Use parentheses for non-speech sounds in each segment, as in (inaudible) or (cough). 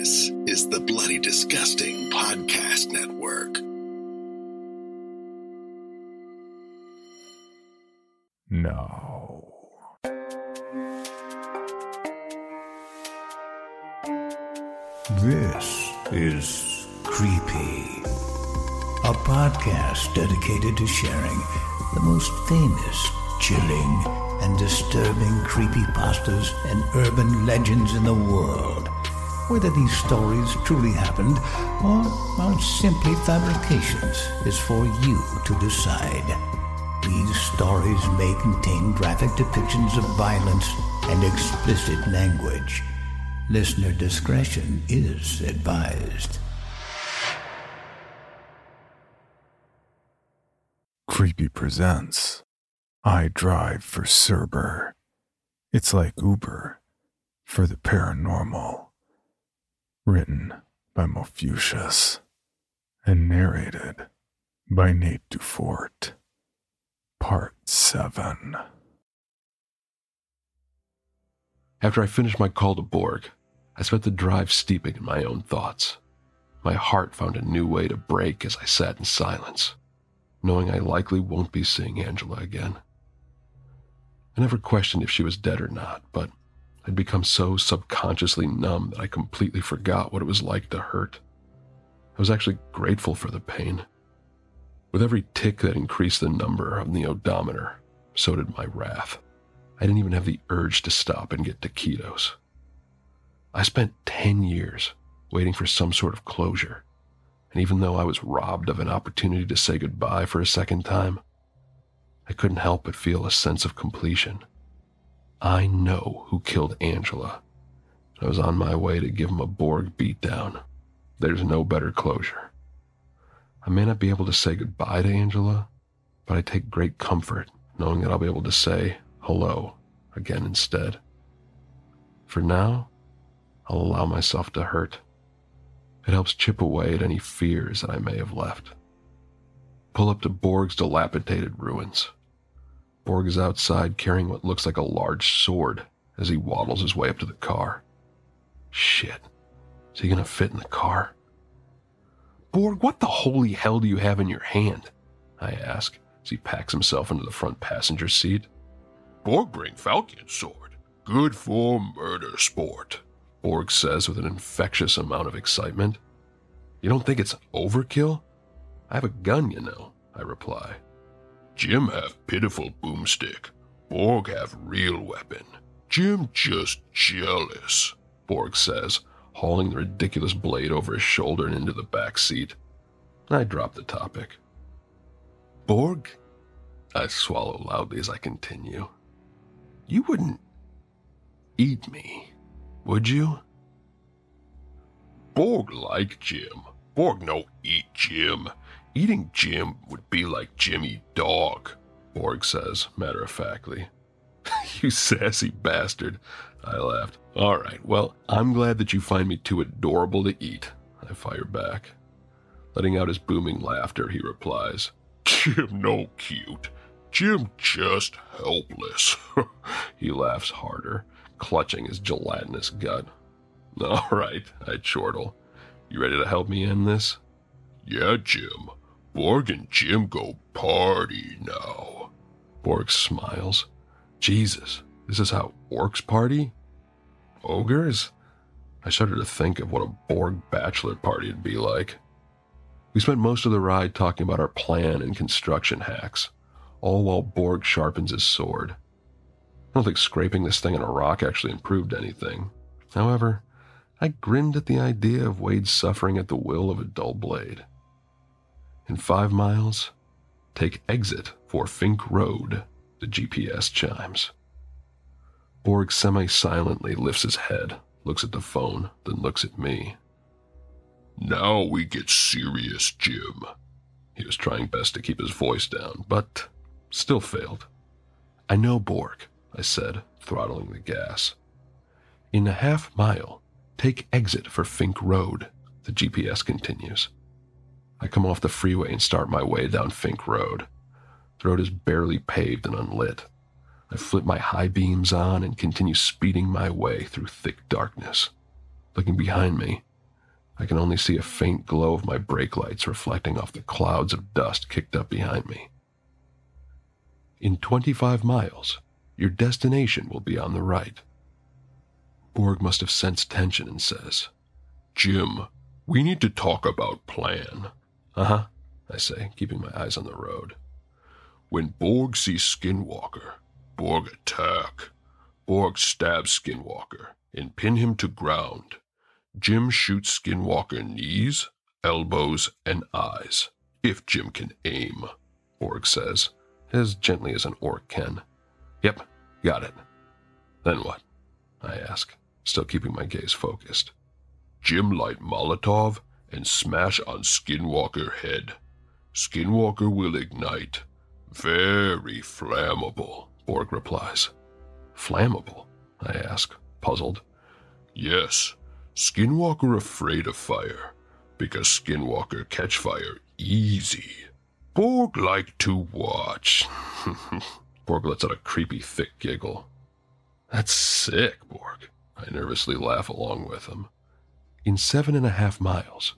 This is the Bloody Disgusting Podcast Network. No. This is Creepy, a podcast dedicated to sharing the most famous, chilling, and disturbing creepypastas and urban legends in the world. Whether these stories truly happened or are simply fabrications is for you to decide. These stories may contain graphic depictions of violence and explicit language. Listener discretion is advised. Creepy presents I Drive for Cerber. It's like Uber for the paranormal. Written by Mofucious and narrated by Nate Dufort. Part 7. After I finished my call to Borg, I spent the drive steeping in my own thoughts. My heart found a new way to break as I sat in silence, knowing I likely won't be seeing Angela again. I never questioned if she was dead or not, but I'd become so subconsciously numb that I completely forgot what it was like to hurt. I was actually grateful for the pain. With every tick that increased the number of the odometer, so did my wrath. I didn't even have the urge to stop and get taquitos. I spent 10 years waiting for some sort of closure, and even though I was robbed of an opportunity to say goodbye for a second time, I couldn't help but feel a sense of completion. I know who killed Angela. I was on my way to give him a Borg beatdown. There's no better closure. I may not be able to say goodbye to Angela, but I take great comfort knowing that I'll be able to say hello again instead. For now, I'll allow myself to hurt. It helps chip away at any fears that I may have left. Pull up to Borg's dilapidated ruins. Borg is outside carrying what looks like a large sword as he waddles his way up to the car. Shit. Is he gonna fit in the car? Borg, what the holy hell do you have in your hand? I ask as he packs himself into the front passenger seat. Borg bring Falchion sword. Good for murder sport, Borg says with an infectious amount of excitement. You don't think it's overkill? I have a gun, you know, I reply. Jim have pitiful boomstick. Borg have real weapon. Jim just jealous, Borg says, hauling the ridiculous blade over his shoulder and into the back seat. I drop the topic. Borg? I swallow loudly as I continue. You wouldn't eat me, would you? Borg like Jim. Borg no eat Jim. Eating Jim would be like Jimmy dog, Borg says, matter of factly. (laughs) you sassy bastard, I laughed. All right, well, I'm glad that you find me too adorable to eat, I fire back. Letting out his booming laughter, he replies, Jim no cute. Jim just helpless. (laughs) he laughs harder, clutching his gelatinous gut. (laughs) All right, I chortle. You ready to help me end this? Yeah, Jim. Borg and Jim go party now. Borg smiles. Jesus, this is how orcs party? Ogres? I shudder to think of what a Borg bachelor party would be like. We spent most of the ride talking about our plan and construction hacks, all while Borg sharpens his sword. I don't think scraping this thing on a rock actually improved anything. However, I grinned at the idea of Wade suffering at the will of a dull blade. In five miles, take exit for Fink Road, the GPS chimes. Borg semi silently lifts his head, looks at the phone, then looks at me. Now we get serious, Jim. He was trying best to keep his voice down, but still failed. I know, Borg, I said, throttling the gas. In a half mile, take exit for Fink Road, the GPS continues. I come off the freeway and start my way down Fink Road. The road is barely paved and unlit. I flip my high beams on and continue speeding my way through thick darkness. Looking behind me, I can only see a faint glow of my brake lights reflecting off the clouds of dust kicked up behind me. In 25 miles, your destination will be on the right. Borg must have sensed tension and says, Jim, we need to talk about plan. Uh huh, I say, keeping my eyes on the road. When Borg sees Skinwalker, Borg attack. Borg stabs Skinwalker and pin him to ground. Jim shoots Skinwalker knees, elbows, and eyes, if Jim can aim, Borg says, as gently as an orc can. Yep, got it. Then what? I ask, still keeping my gaze focused. Jim light Molotov and smash on Skinwalker head. Skinwalker will ignite. Very flammable, Borg replies. Flammable? I ask, puzzled. Yes, Skinwalker afraid of fire, because Skinwalker catch fire easy. Borg like to watch. (laughs) Borg lets out a creepy, thick giggle. That's sick, Borg. I nervously laugh along with him. In seven and a half miles,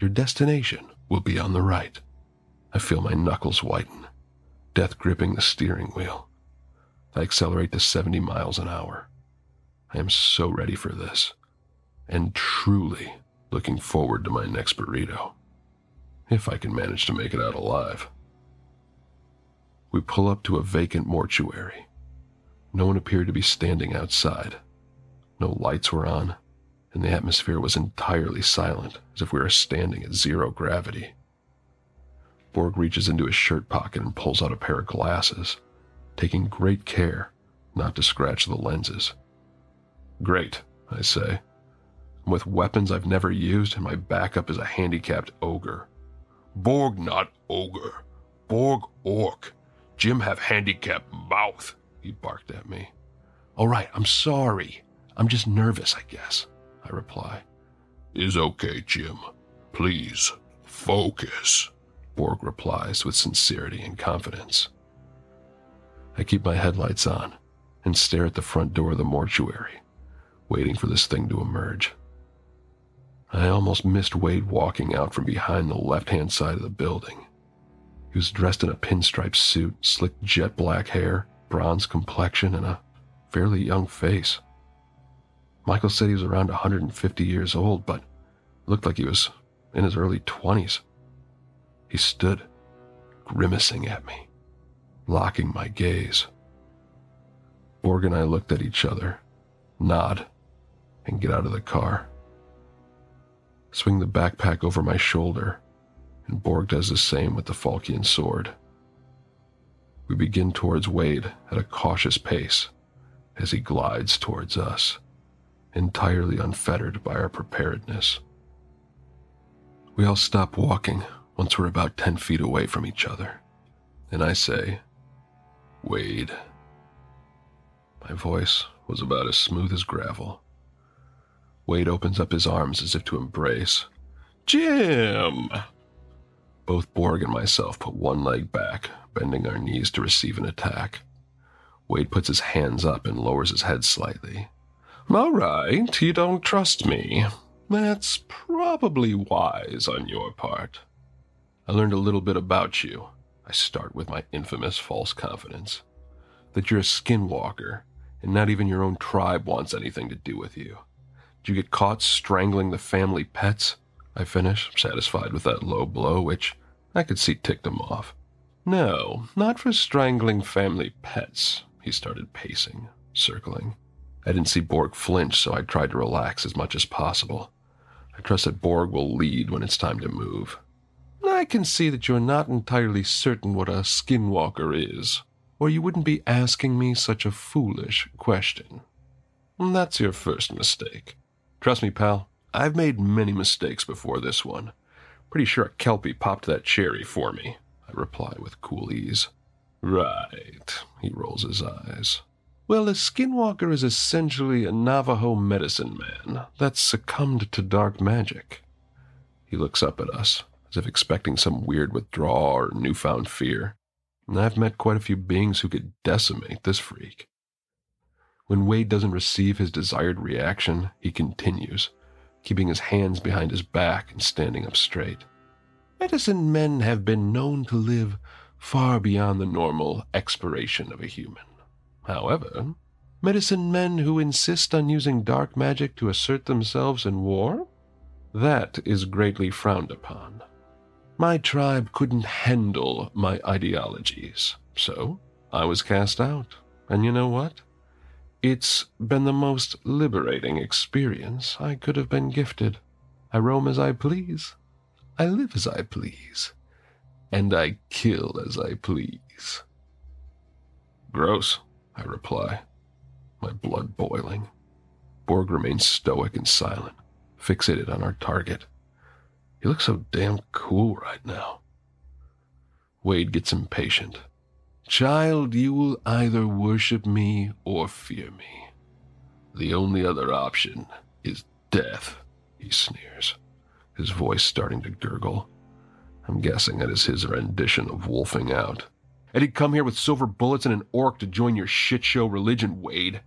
your destination will be on the right. I feel my knuckles whiten, death gripping the steering wheel. I accelerate to 70 miles an hour. I am so ready for this, and truly looking forward to my next burrito. If I can manage to make it out alive. We pull up to a vacant mortuary. No one appeared to be standing outside. No lights were on, and the atmosphere was entirely silent, as if we were standing at zero gravity. Borg reaches into his shirt pocket and pulls out a pair of glasses, taking great care not to scratch the lenses. Great, I say. With weapons I've never used, and my backup is a handicapped ogre. Borg not ogre. Borg orc. Jim have handicapped mouth, he barked at me. All right, I'm sorry. I'm just nervous, I guess. I reply. Is okay, Jim. Please, focus, Borg replies with sincerity and confidence. I keep my headlights on and stare at the front door of the mortuary, waiting for this thing to emerge. I almost missed Wade walking out from behind the left hand side of the building. He was dressed in a pinstripe suit, slick jet black hair, bronze complexion, and a fairly young face. Michael said he was around 150 years old, but looked like he was in his early 20s. He stood, grimacing at me, locking my gaze. Borg and I looked at each other, nod, and get out of the car. Swing the backpack over my shoulder, and Borg does the same with the Falchion sword. We begin towards Wade at a cautious pace as he glides towards us entirely unfettered by our preparedness. We all stop walking once we're about 10 feet away from each other, and I say, Wade. My voice was about as smooth as gravel. Wade opens up his arms as if to embrace. Jim! Both Borg and myself put one leg back, bending our knees to receive an attack. Wade puts his hands up and lowers his head slightly, all right, you don't trust me. That's probably wise on your part. I learned a little bit about you. I start with my infamous false confidence. That you're a skinwalker, and not even your own tribe wants anything to do with you. Did you get caught strangling the family pets? I finish, satisfied with that low blow, which I could see ticked him off. No, not for strangling family pets, he started pacing, circling. I didn't see Borg flinch, so I tried to relax as much as possible. I trust that Borg will lead when it's time to move. I can see that you're not entirely certain what a skinwalker is, or you wouldn't be asking me such a foolish question. That's your first mistake. Trust me, pal, I've made many mistakes before this one. Pretty sure a Kelpie popped that cherry for me, I reply with cool ease. Right, he rolls his eyes. Well, a skinwalker is essentially a Navajo medicine man that's succumbed to dark magic. He looks up at us, as if expecting some weird withdrawal or newfound fear. And I've met quite a few beings who could decimate this freak. When Wade doesn't receive his desired reaction, he continues. keeping his hands behind his back and standing up straight. Medicine men have been known to live far beyond the normal expiration of a human. However, medicine men who insist on using dark magic to assert themselves in war? That is greatly frowned upon. My tribe couldn't handle my ideologies, so I was cast out. And you know what? It's been the most liberating experience I could have been gifted. I roam as I please. I live as I please. And I kill as I please. Gross, I reply, my blood boiling. Borg remains stoic and silent, fixated on our target. He looks so damn cool right now. Wade gets impatient. Child, you will either worship me or fear me. The only other option is death, he sneers, his voice starting to gurgle. I'm guessing that is his rendition of wolfing out. And he'd come here with silver bullets and an orc to join your shit show religion, Wade.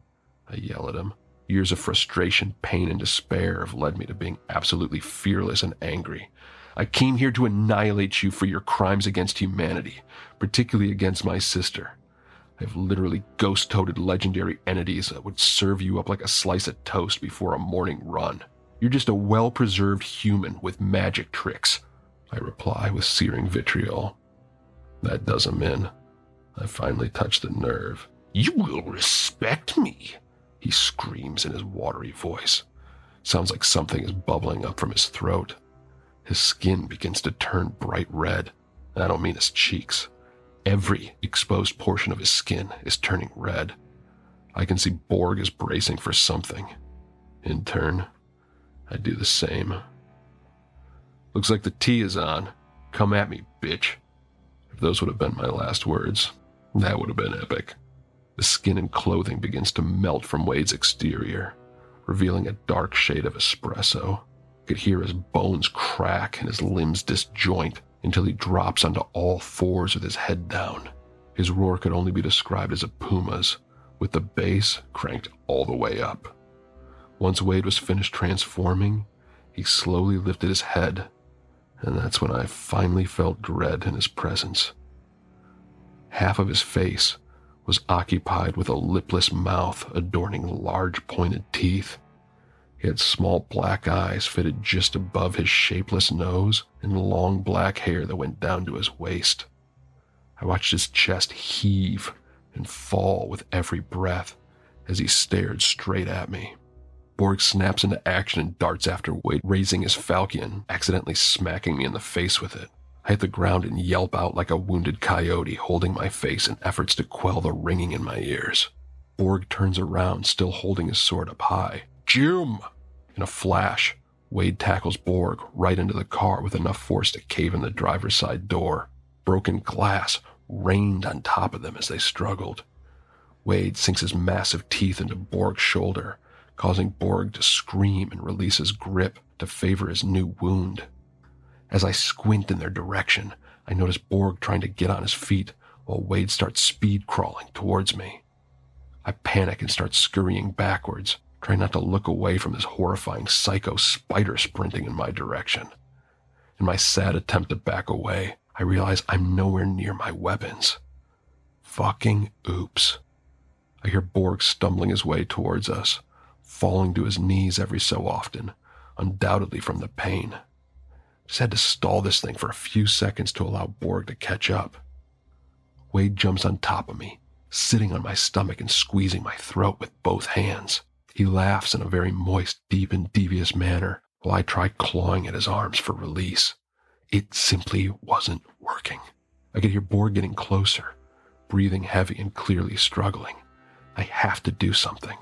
I yell at him. Years of frustration, pain, and despair have led me to being absolutely fearless and angry. I came here to annihilate you for your crimes against humanity, particularly against my sister. I've literally ghost toted legendary entities that would serve you up like a slice of toast before a morning run. You're just a well preserved human with magic tricks, I reply with searing vitriol. That does him in. I finally touch the nerve. You will respect me, he screams in his watery voice. Sounds like something is bubbling up from his throat. His skin begins to turn bright red. I don't mean his cheeks. Every exposed portion of his skin is turning red. I can see Borg is bracing for something. In turn, I do the same. Looks like the tea is on. Come at me, bitch. If those would have been my last words, that would have been epic. The skin and clothing begins to melt from Wade's exterior, revealing a dark shade of espresso. Could hear his bones crack and his limbs disjoint until he drops onto all fours with his head down. His roar could only be described as a puma's, with the bass cranked all the way up. Once Wade was finished transforming, he slowly lifted his head, and that's when I finally felt dread in his presence. Half of his face was occupied with a lipless mouth adorning large pointed teeth. He had small black eyes fitted just above his shapeless nose and long black hair that went down to his waist. I watched his chest heave and fall with every breath as he stared straight at me. Borg snaps into action and darts after Wade, raising his falchion, accidentally smacking me in the face with it. Hit the ground and yelp out like a wounded coyote, holding my face in efforts to quell the ringing in my ears. Borg turns around, still holding his sword up high. Jim! In a flash, Wade tackles Borg right into the car with enough force to cave in the driver's side door. Broken glass rained on top of them as they struggled. Wade sinks his massive teeth into Borg's shoulder, causing Borg to scream and release his grip to favor his new wound. As I squint in their direction, I notice Borg trying to get on his feet while Wade starts speed crawling towards me. I panic and start scurrying backwards, trying not to look away from this horrifying psycho spider sprinting in my direction. In my sad attempt to back away, I realize I'm nowhere near my weapons. Fucking oops. I hear Borg stumbling his way towards us, falling to his knees every so often, undoubtedly from the pain. Just had to stall this thing for a few seconds to allow Borg to catch up. Wade jumps on top of me, sitting on my stomach and squeezing my throat with both hands. He laughs in a very moist, deep, and devious manner while I try clawing at his arms for release. It simply wasn't working. I could hear Borg getting closer, breathing heavy and clearly struggling. I have to do something.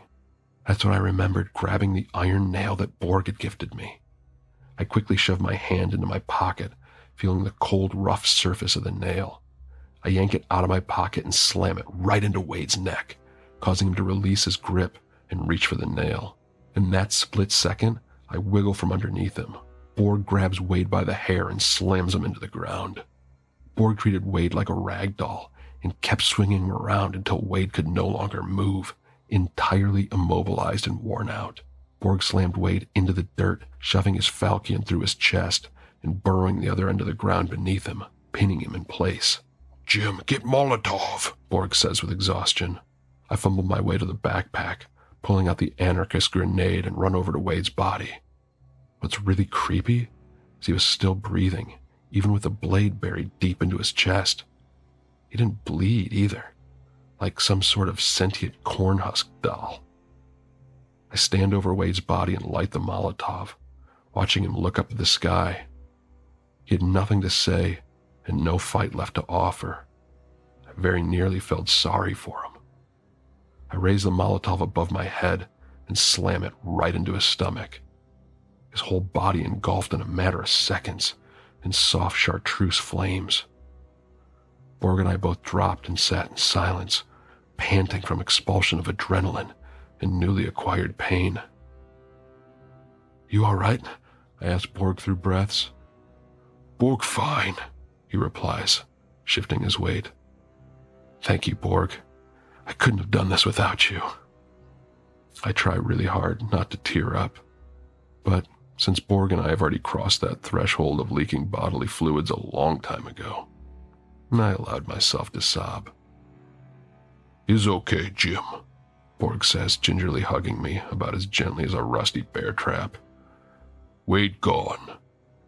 That's when I remembered grabbing the iron nail that Borg had gifted me. I quickly shoved my hand into my pocket, feeling the cold, rough surface of the nail. I yank it out of my pocket and slam it right into Wade's neck, causing him to release his grip and reach for the nail. In that split second, I wiggle from underneath him. Borg grabs Wade by the hair and slams him into the ground. Borg treated Wade like a rag doll and kept swinging him around until Wade could no longer move, entirely immobilized and worn out. Borg slammed Wade into the dirt, shoving his falchion through his chest and burrowing the other end of the ground beneath him, pinning him in place. Jim, get Molotov, Borg says with exhaustion. I fumble my way to the backpack, pulling out the anarchist grenade and run over to Wade's body. What's really creepy is he was still breathing, even with the blade buried deep into his chest. He didn't bleed either, like some sort of sentient cornhusk doll. I stand over Wade's body and light the Molotov, watching him look up at the sky. He had nothing to say and no fight left to offer. I very nearly felt sorry for him. I raise the Molotov above my head and slam it right into his stomach. His whole body engulfed in a matter of seconds in soft chartreuse flames. Borg and I both dropped and sat in silence, panting from expulsion of adrenaline and newly acquired pain. You all right? I ask Borg through breaths. Borg, fine, he replies, shifting his weight. Thank you, Borg. I couldn't have done this without you. I try really hard not to tear up, but since Borg and I have already crossed that threshold of leaking bodily fluids a long time ago, I allowed myself to sob. Is okay, Jim, Borg says, gingerly hugging me about as gently as a rusty bear trap. Wade gone.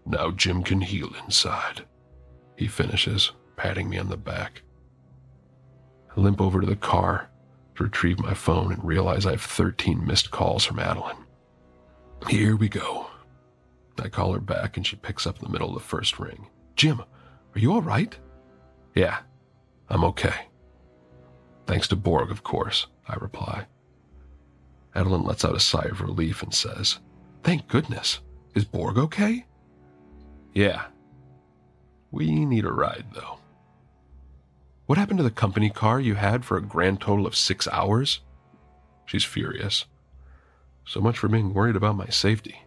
Now Jim can heal inside. He finishes, patting me on the back. I limp over to the car to retrieve my phone and realize I have 13 missed calls from Adeline. Here we go. I call her back and she picks up in the middle of the first ring. Jim, are you all right? Yeah, I'm okay. Thanks to Borg, of course, I reply. Adeline lets out a sigh of relief and says, Thank goodness. Is Borg okay? Yeah, we need a ride, though. What happened to the company car you had for a grand total of six hours? She's furious. So much for being worried about my safety.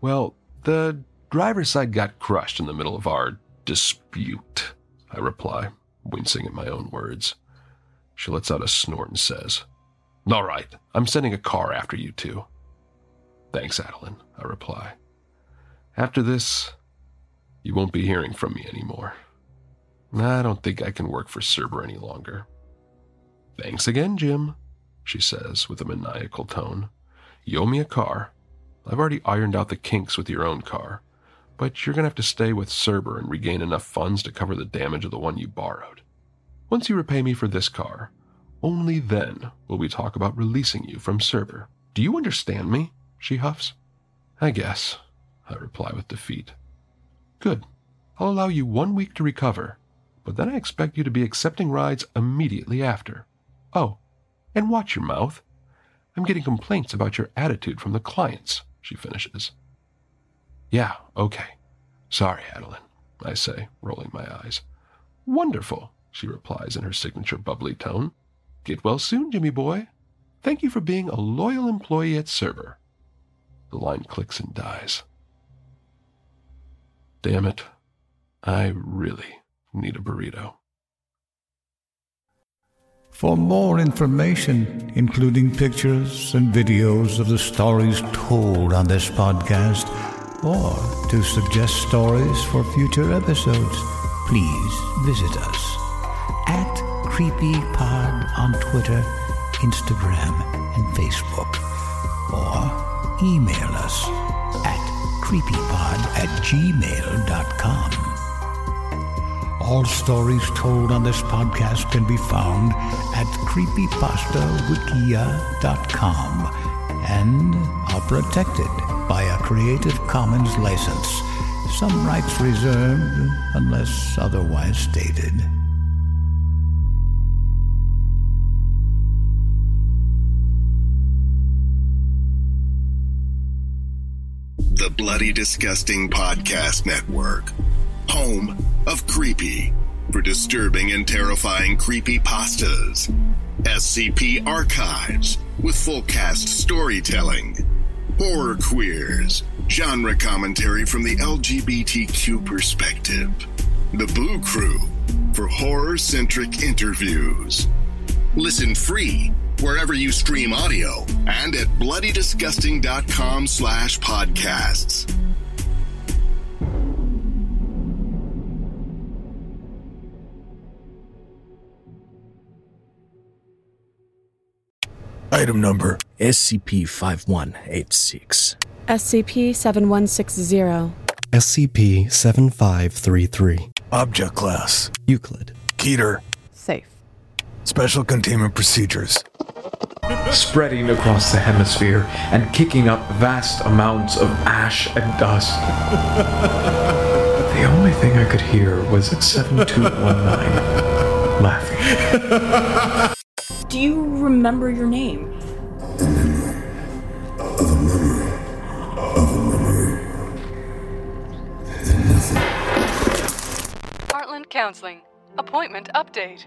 Well, the driver's side got crushed in the middle of our dispute, I reply, wincing at my own words. She lets out a snort and says, All right, I'm sending a car after you two. Thanks, Adeline, I reply. After this, you won't be hearing from me anymore. I don't think I can work for Cerber any longer. Thanks again, Jim, she says with a maniacal tone. You owe me a car. I've already ironed out the kinks with your own car, but you're going to have to stay with Cerber and regain enough funds to cover the damage of the one you borrowed. Once you repay me for this car, only then will we talk about releasing you from Cerber. Do you understand me? She huffs. I guess, I reply with defeat. Good. I'll allow you one week to recover, but then I expect you to be accepting rides immediately after. Oh, and watch your mouth. I'm getting complaints about your attitude from the clients, she finishes. Yeah, okay. Sorry, Adeline, I say, rolling my eyes. Wonderful, she replies in her signature bubbly tone. Get well soon, Jimmy boy. Thank you for being a loyal employee at Cerber. The line clicks and dies. Damn it. I really need a burrito. For more information, including pictures and videos of the stories told on this podcast, or to suggest stories for future episodes, please visit us at CreepyPod on Twitter, Instagram, and Facebook, or email us at creepypod at gmail.com. All stories told on this podcast can be found at creepypastawikia.com and are protected by a Creative Commons license. Some rights reserved unless otherwise stated. Bloody Disgusting Podcast Network. Home of Creepy. For disturbing and terrifying creepy pastas. SCP Archives. With full cast storytelling. Horror queers. Genre commentary from the LGBTQ perspective. The Boo Crew. For horror centric interviews. Listen free wherever you stream audio, and at bloodydisgusting.com slash podcasts. Item number SCP 5186. SCP 7160. SCP 7533. Object Class Euclid. Keter Safe. Special Containment Procedures spreading across the hemisphere and kicking up vast amounts of ash and dust. (laughs) the only thing I could hear was 7219 laughing. Do you remember your name? Heartland Counseling. Appointment update.